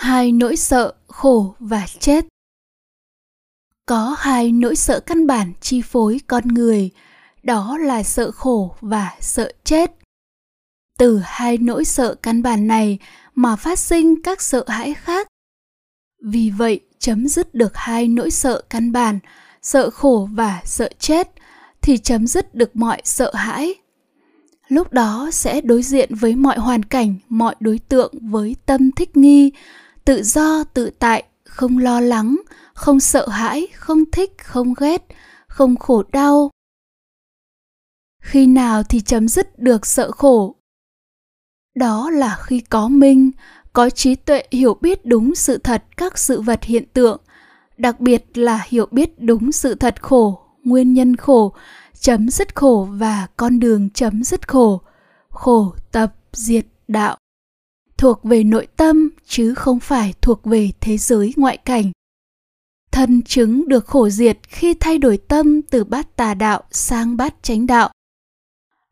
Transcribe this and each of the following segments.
hai nỗi sợ, khổ và chết. Có hai nỗi sợ căn bản chi phối con người. Đó là sợ khổ và sợ chết. Từ hai nỗi sợ căn bản này mà phát sinh các sợ hãi khác. Vì vậy, chấm dứt được hai nỗi sợ căn bản, sợ khổ và sợ chết, thì chấm dứt được mọi sợ hãi. Lúc đó sẽ đối diện với mọi hoàn cảnh, mọi đối tượng với tâm thích nghi tự do, tự tại, không lo lắng, không sợ hãi, không thích, không ghét, không khổ đau. Khi nào thì chấm dứt được sợ khổ? Đó là khi có minh, có trí tuệ hiểu biết đúng sự thật các sự vật hiện tượng, đặc biệt là hiểu biết đúng sự thật khổ, nguyên nhân khổ, chấm dứt khổ và con đường chấm dứt khổ. Khổ tập diệt đạo thuộc về nội tâm chứ không phải thuộc về thế giới ngoại cảnh. Thân chứng được khổ diệt khi thay đổi tâm từ bát tà đạo sang bát chánh đạo.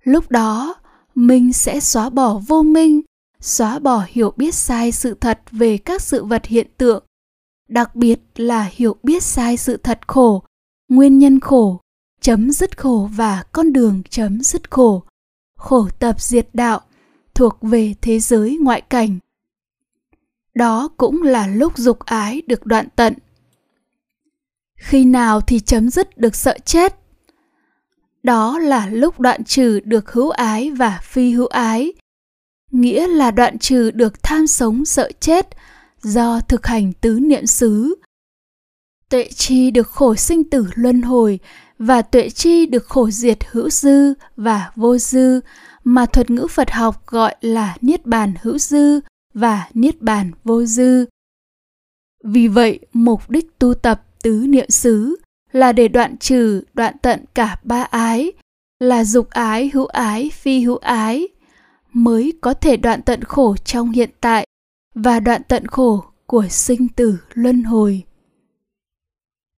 Lúc đó, mình sẽ xóa bỏ vô minh, xóa bỏ hiểu biết sai sự thật về các sự vật hiện tượng, đặc biệt là hiểu biết sai sự thật khổ, nguyên nhân khổ, chấm dứt khổ và con đường chấm dứt khổ khổ tập diệt đạo thuộc về thế giới ngoại cảnh. Đó cũng là lúc dục ái được đoạn tận. Khi nào thì chấm dứt được sợ chết? Đó là lúc đoạn trừ được hữu ái và phi hữu ái, nghĩa là đoạn trừ được tham sống sợ chết do thực hành tứ niệm xứ. Tuệ chi được khổ sinh tử luân hồi và tuệ chi được khổ diệt hữu dư và vô dư mà thuật ngữ Phật học gọi là niết bàn hữu dư và niết bàn vô dư. Vì vậy, mục đích tu tập tứ niệm xứ là để đoạn trừ, đoạn tận cả ba ái, là dục ái, hữu ái, phi hữu ái, mới có thể đoạn tận khổ trong hiện tại và đoạn tận khổ của sinh tử luân hồi.